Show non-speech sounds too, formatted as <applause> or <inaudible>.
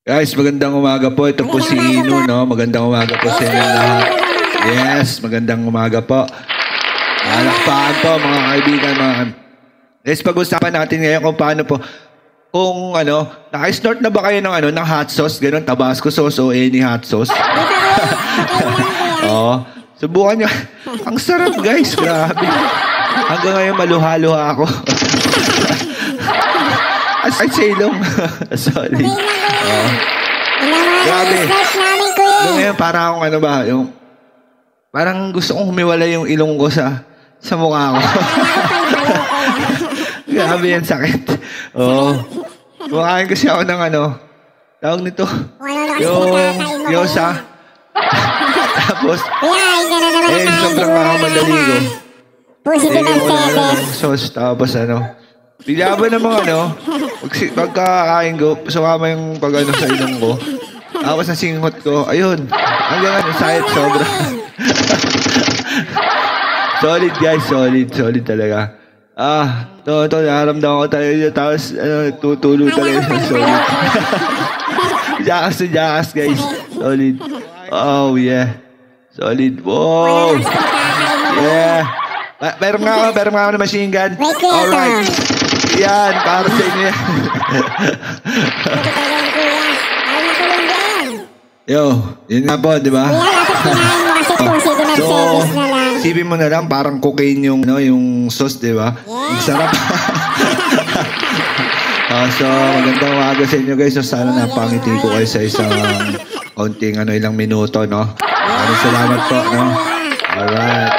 Guys, magandang umaga po. Ito po si Ino, no? Magandang umaga po sa inyo lahat. Yes, magandang umaga po. Alakpakan po, mga kaibigan, mga... Guys, pag-usapan natin ngayon kung paano po kung ano, naka-snort na ba kayo ng ano, ng hot sauce, ganun, Tabasco sauce o any hot sauce? <laughs> Oo. Subukan nyo. Ang sarap, guys. Grabe. Hanggang ngayon, maluha-luha ako. As I say long. Sorry. Oo. Grabe. Yung ngayon, parang akong ano ba, yung... Parang gusto kong humiwala yung ilong ko sa sa mukha ko. <laughs> Grabe yan, sakit. Oo. Kumakain kasi ako ng ano, tawag nito, yung mo, yosa. <laughs> Tapos, ay eh, sobrang makamadali ko. Ang ko ng sauce, tapos ano, bigla ba namang ano, pag, pagkakain ko, sumama yung pag ano sa ilong ko. Tapos sa singot ko, ayun, hanggang ano, sakit sobra. <laughs> solid guys, solid, solid talaga. Ah, to, to, naramdaman ko talaga tapos ano, tutulo talaga siya, solid. <laughs> jakas to jakas guys, solid. Oh yeah, solid. Wow. Yeah. Meron nga ako, meron nga ako na machine gun. Alright. Yan, para sa inyo yan. Yo, yun nga po, di ba? Ang So, seses na lang. sipin mo na lang, parang cocaine yung, no, yung sauce, di ba? Ang sarap. <laughs> Ah, so, magandang umaga sa inyo guys. So, sana napangiti ko kayo sa isang <laughs> kaunting ano, ilang minuto, no? Maraming salamat po, no? Alright.